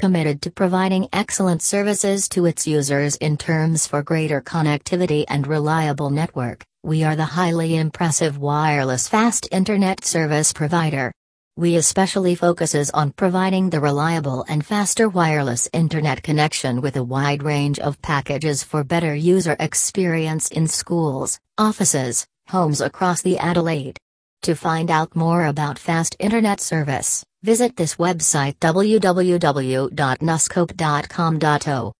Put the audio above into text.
Committed to providing excellent services to its users in terms for greater connectivity and reliable network, we are the highly impressive wireless fast internet service provider. We especially focuses on providing the reliable and faster wireless internet connection with a wide range of packages for better user experience in schools, offices, homes across the Adelaide. To find out more about fast internet service, visit this website www.nuscope.com.au.